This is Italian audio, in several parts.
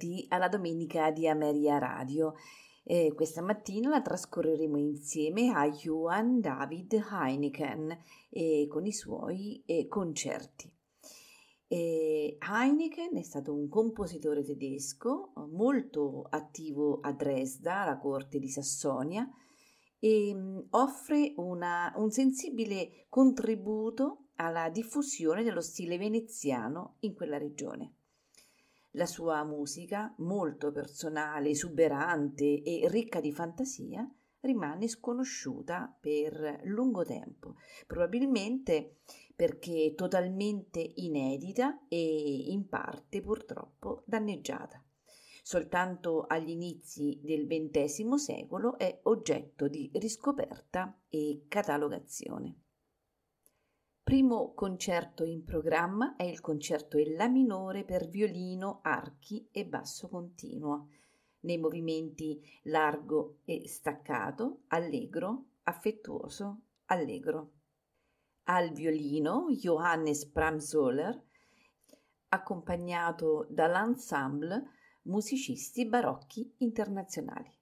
Benvenuti alla domenica di Ameria Radio. Eh, questa mattina la trascorreremo insieme a Johann David Heineken eh, con i suoi eh, concerti. Heineken è stato un compositore tedesco molto attivo a Dresda, alla corte di Sassonia, e mm, offre una, un sensibile contributo alla diffusione dello stile veneziano in quella regione. La sua musica, molto personale, esuberante e ricca di fantasia, rimane sconosciuta per lungo tempo, probabilmente perché totalmente inedita e in parte purtroppo danneggiata. Soltanto agli inizi del XX secolo è oggetto di riscoperta e catalogazione primo concerto in programma è il concerto in La minore per violino, archi e basso continuo, nei movimenti largo e staccato, allegro, affettuoso, allegro. Al violino Johannes Pramsoller, accompagnato dall'ensemble musicisti barocchi internazionali.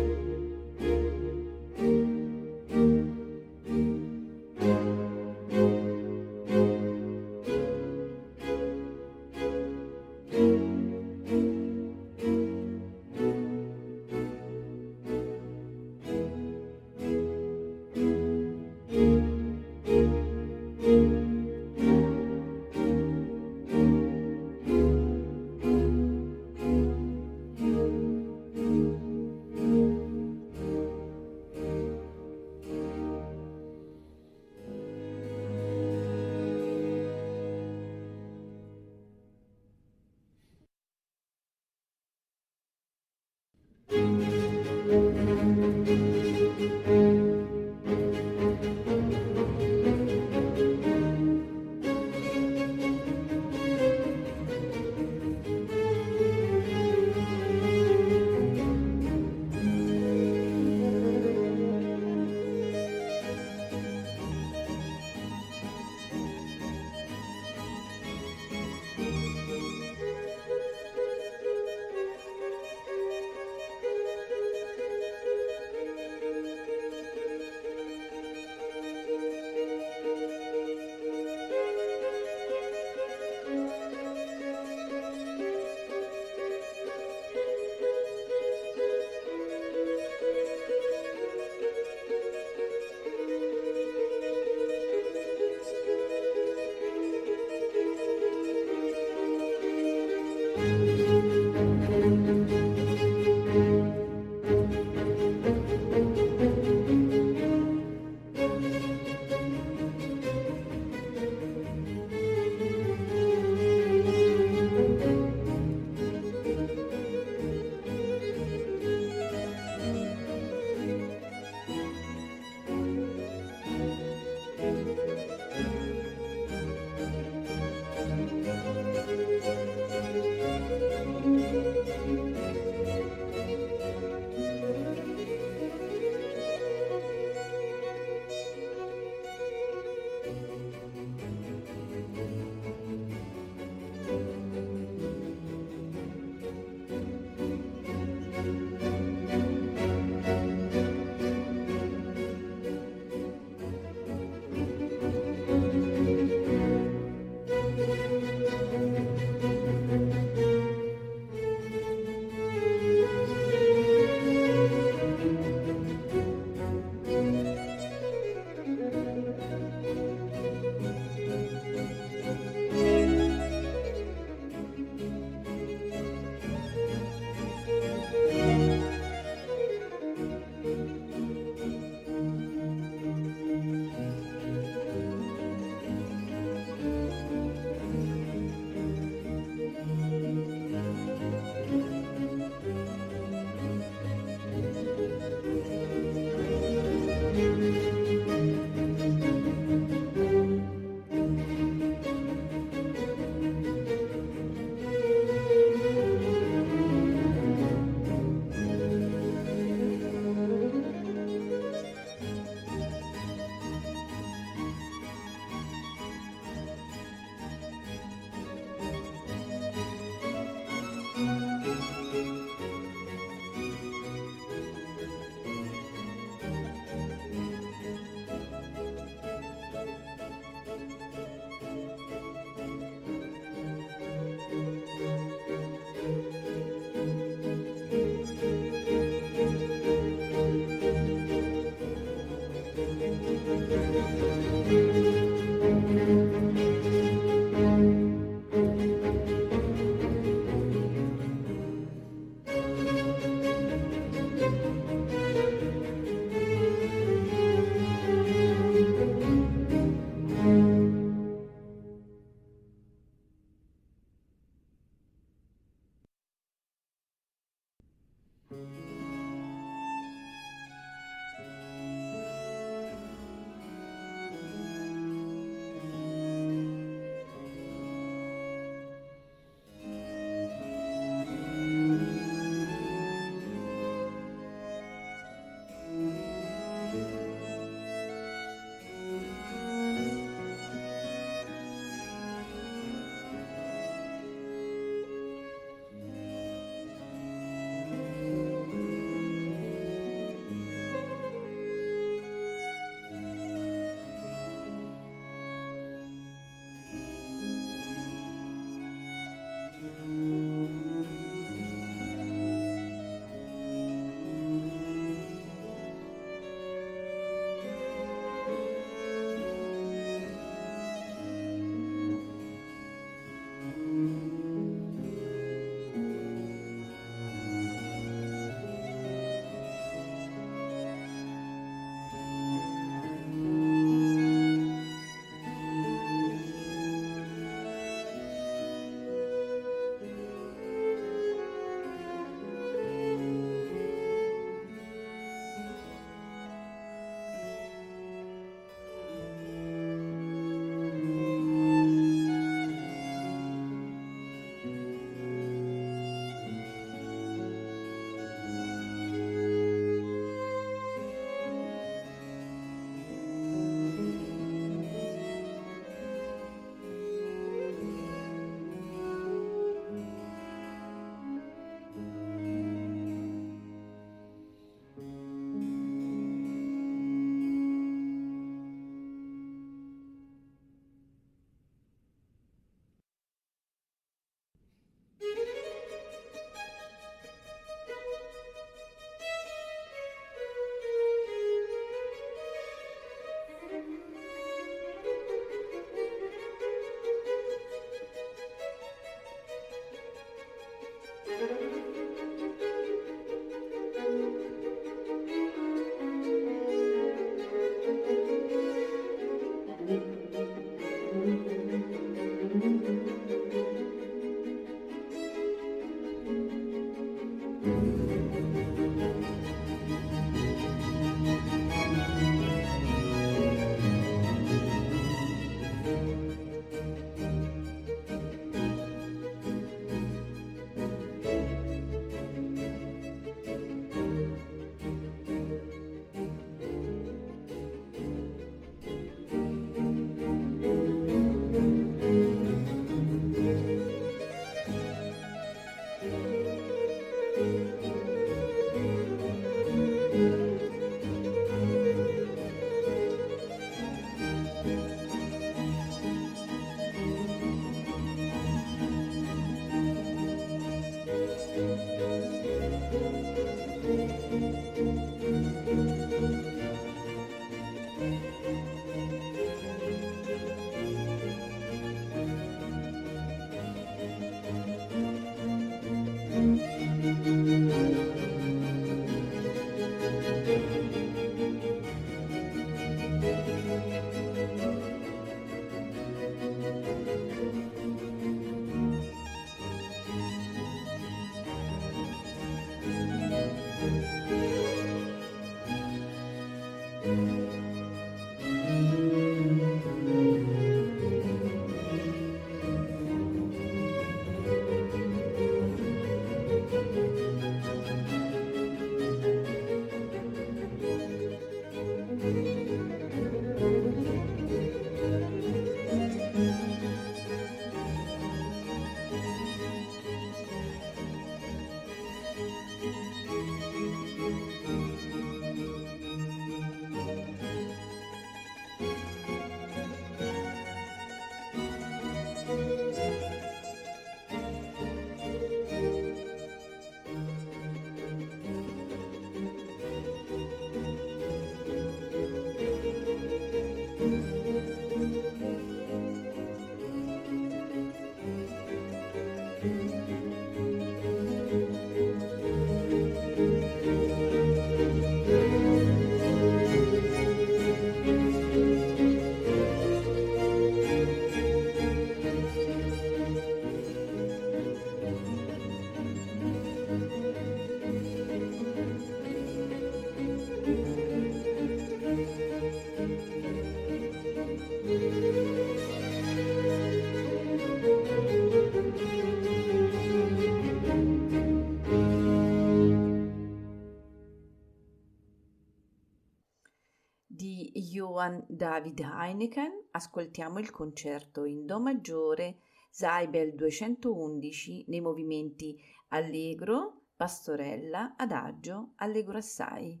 David Heineken ascoltiamo il concerto in Do maggiore Seibel 211 nei movimenti Allegro, Pastorella, Adagio, Allegro assai.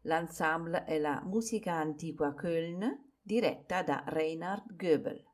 L'ensemble è la Musica Antiqua Köln diretta da Reinhard Goebel.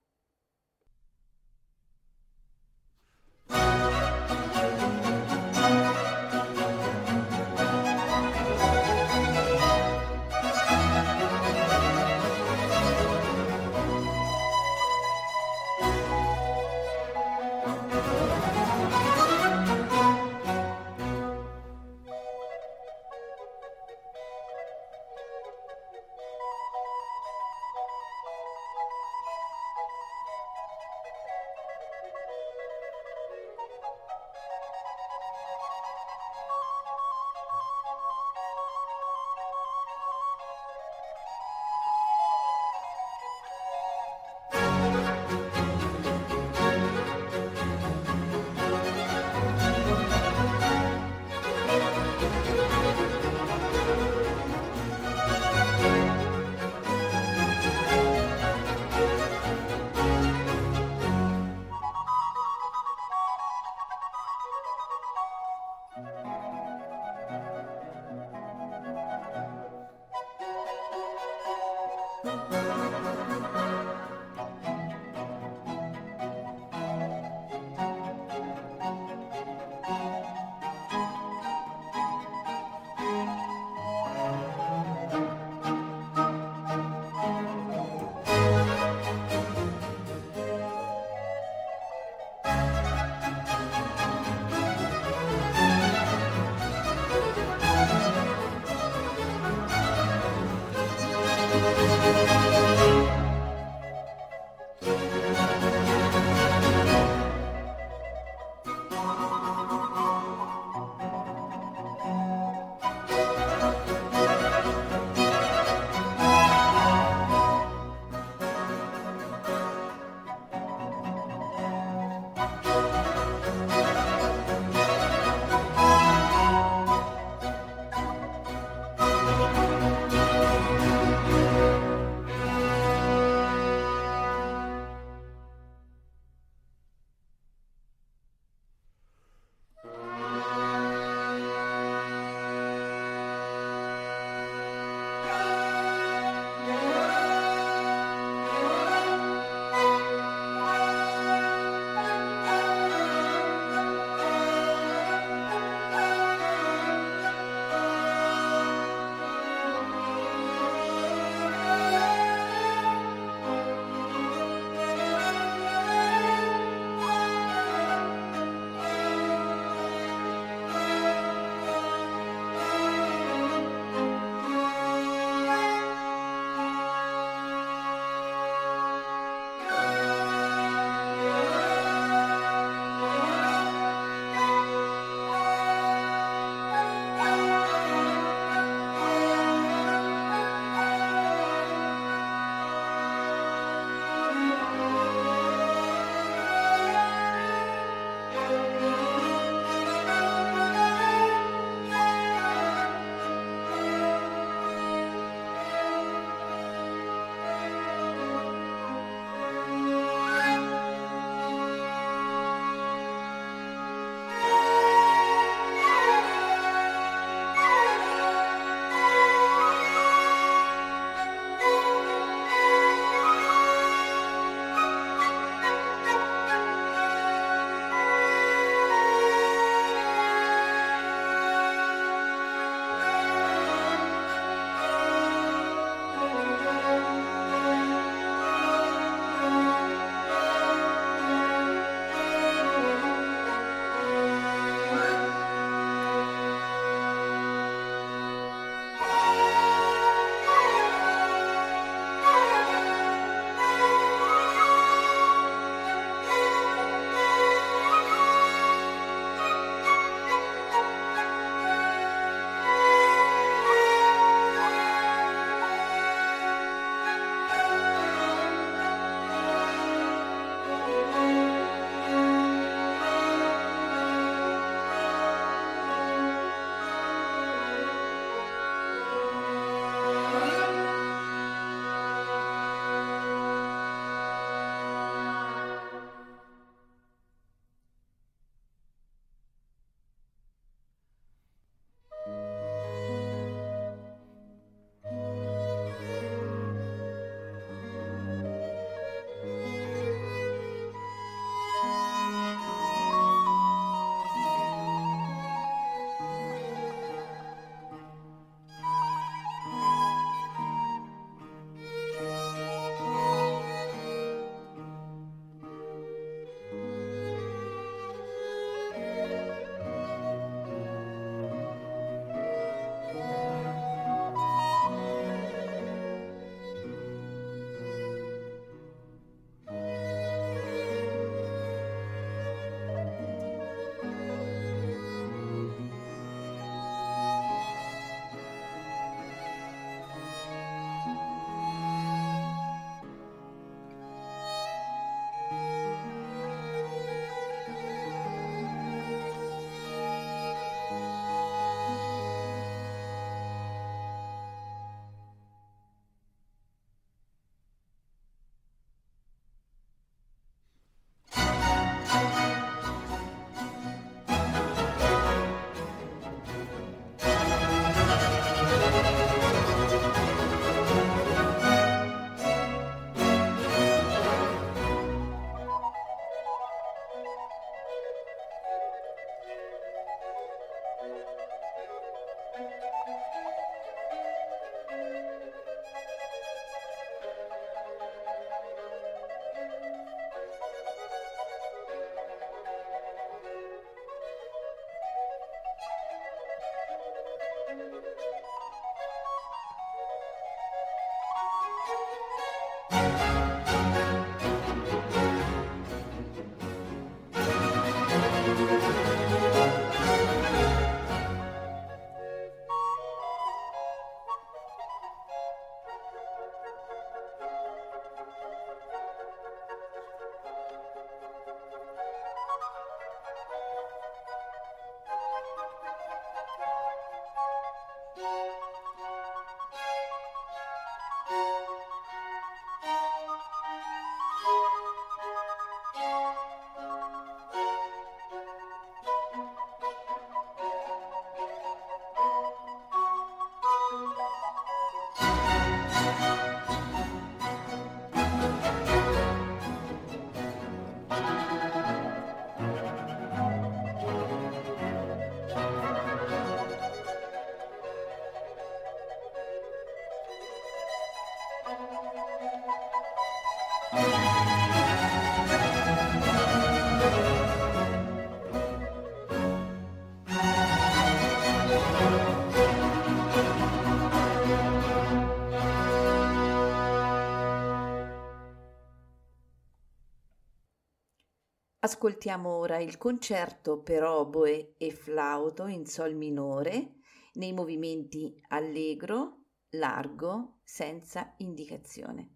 Ascoltiamo ora il concerto per oboe e flauto in sol minore nei movimenti allegro, largo, senza indicazione.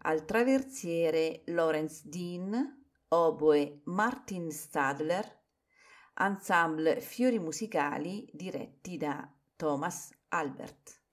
Al traversiere Lawrence Dean, oboe Martin Stadler, ensemble fiori musicali diretti da Thomas Albert.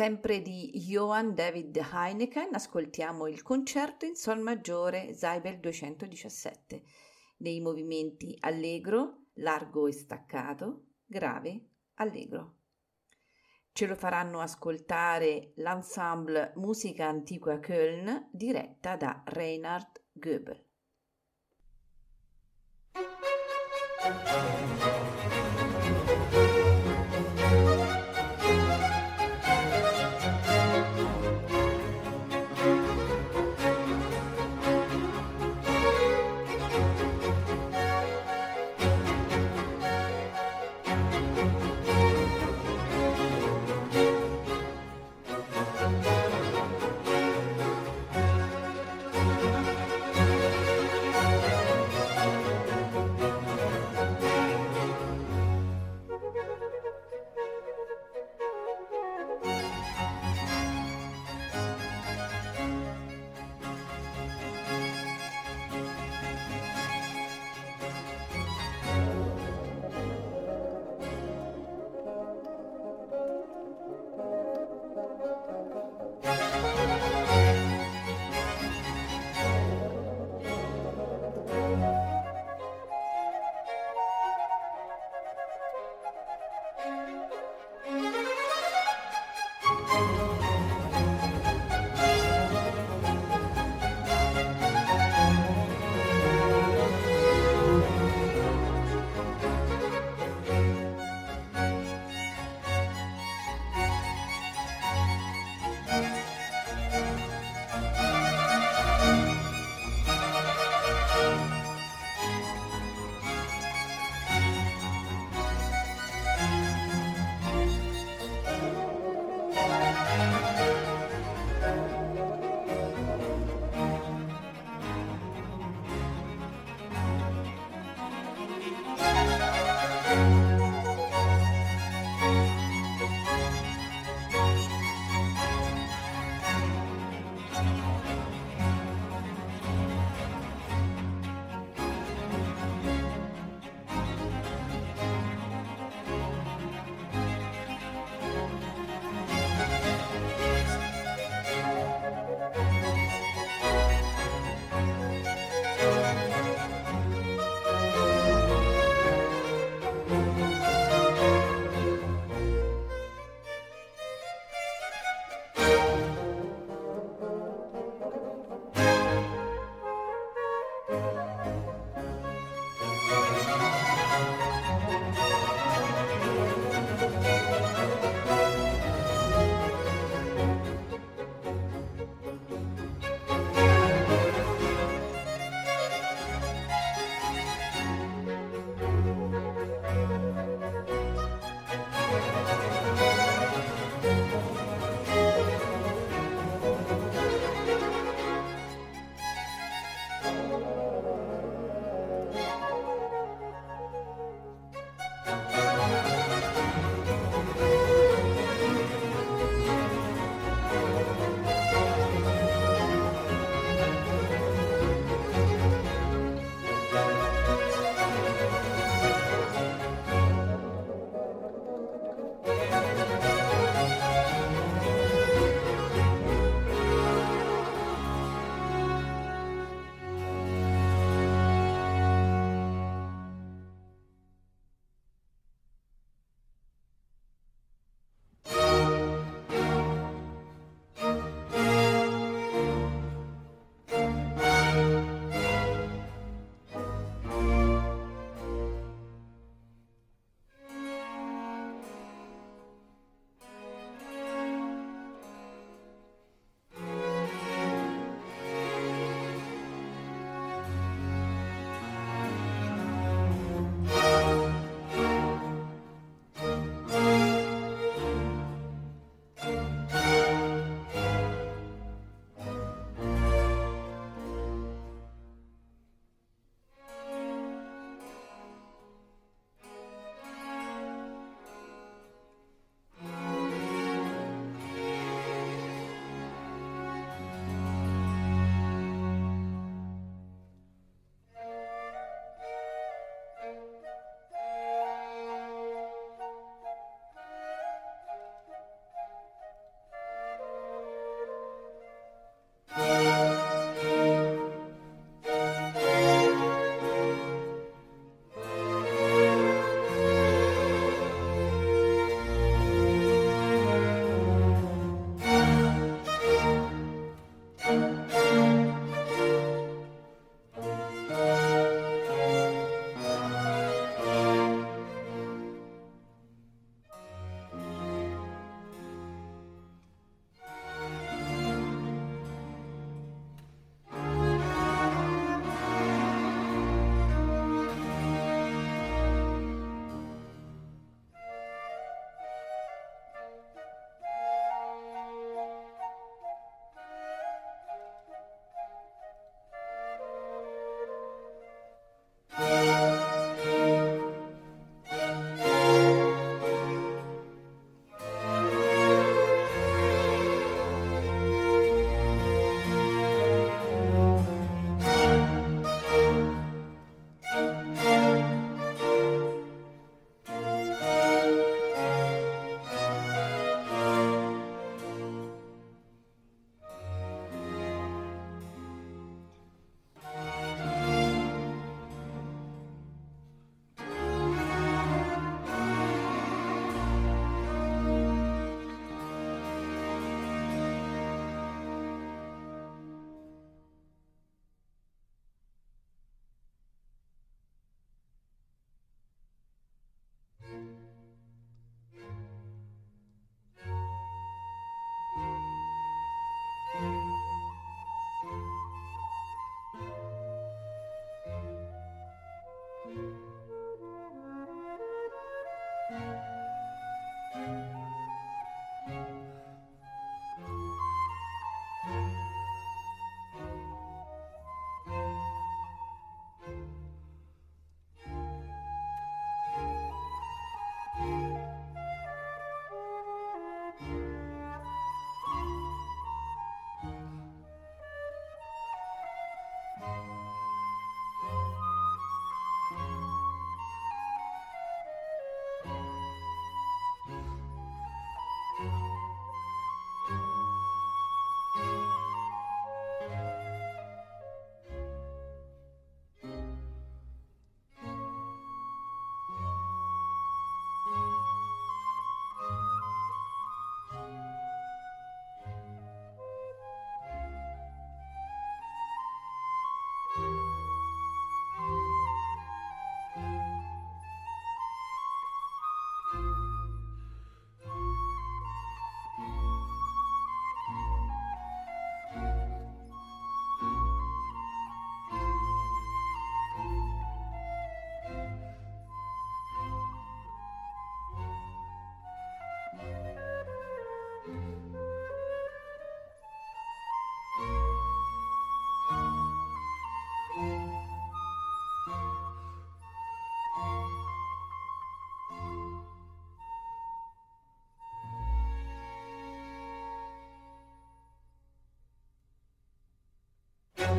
Sempre di Johann David Heineken ascoltiamo il concerto in Sol maggiore Seibel 217 nei movimenti allegro, largo e staccato, grave, allegro. Ce lo faranno ascoltare l'ensemble Musica Antiqua Köln diretta da Reinhard Goebel.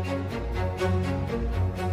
うん。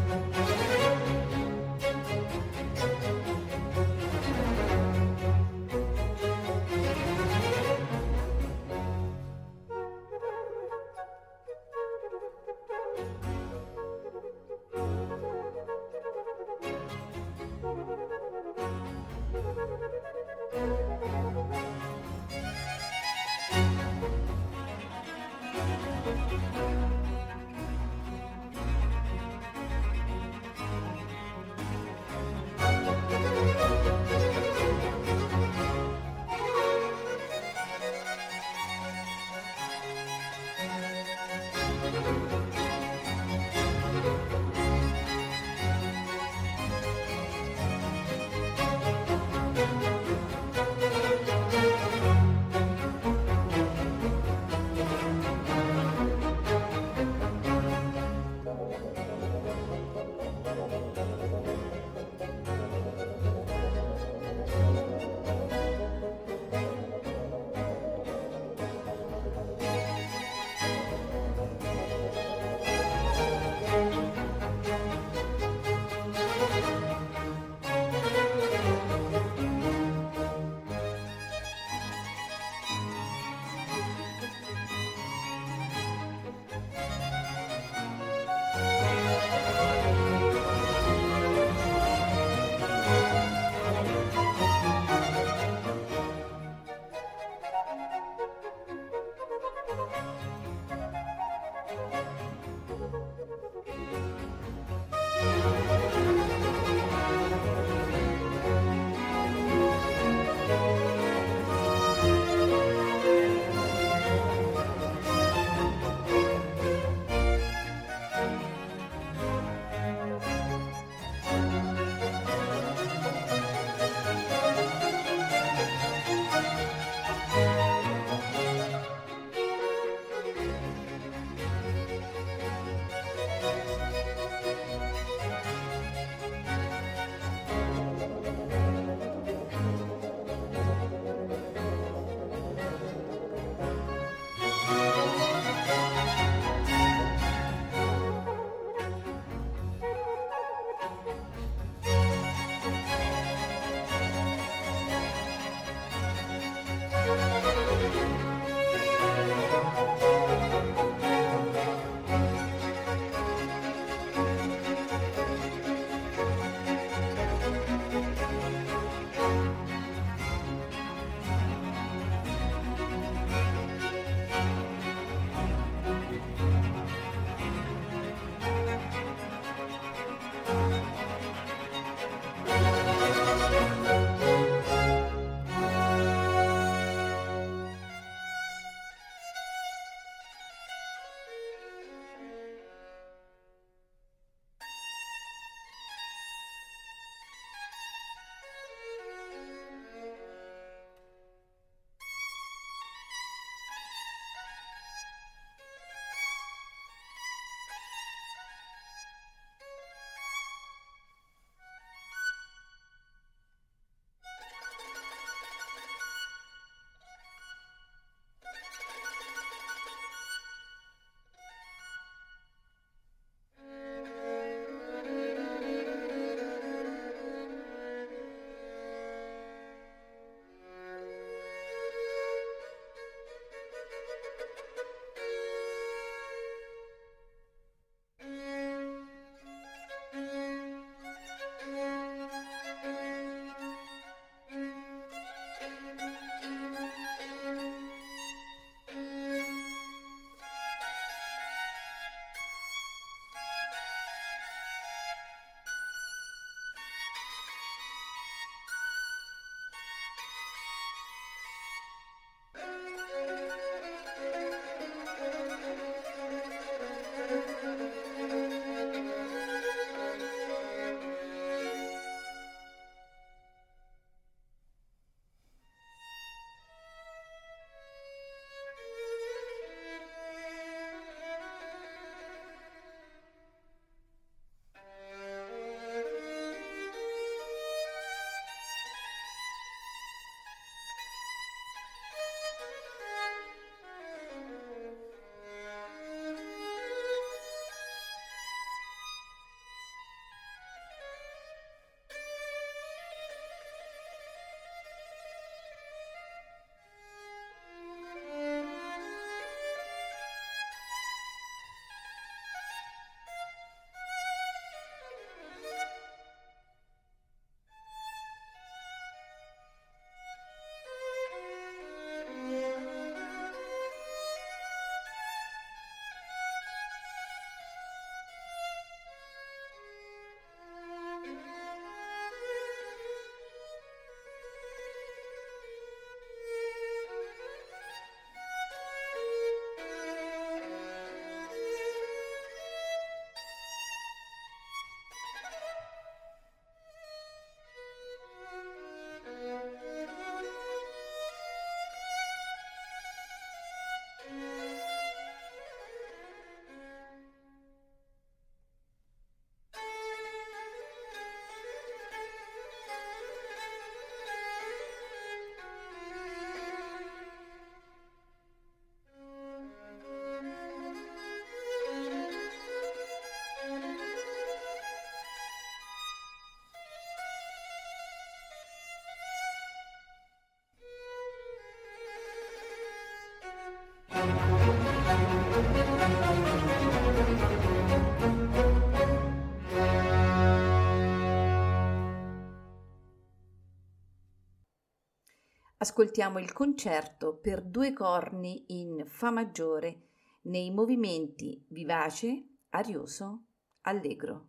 Ascoltiamo il concerto per due corni in Fa maggiore nei movimenti vivace, arioso, allegro.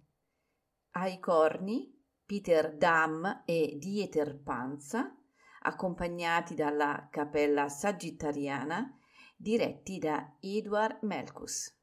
Ai corni Peter Dam e Dieter Panza, accompagnati dalla Cappella Sagittariana, diretti da Edward Melkus.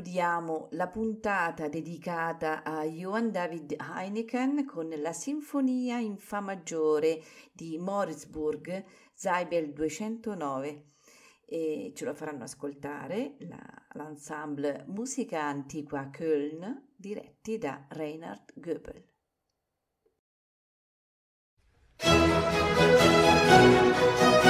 concludiamo la puntata dedicata a Johann David Heineken con la Sinfonia in Fa maggiore di Moritzburg, Seibel 209. E ce la faranno ascoltare la, l'ensemble Musica Antiqua Köln diretti da Reinhard Goebel. Thank.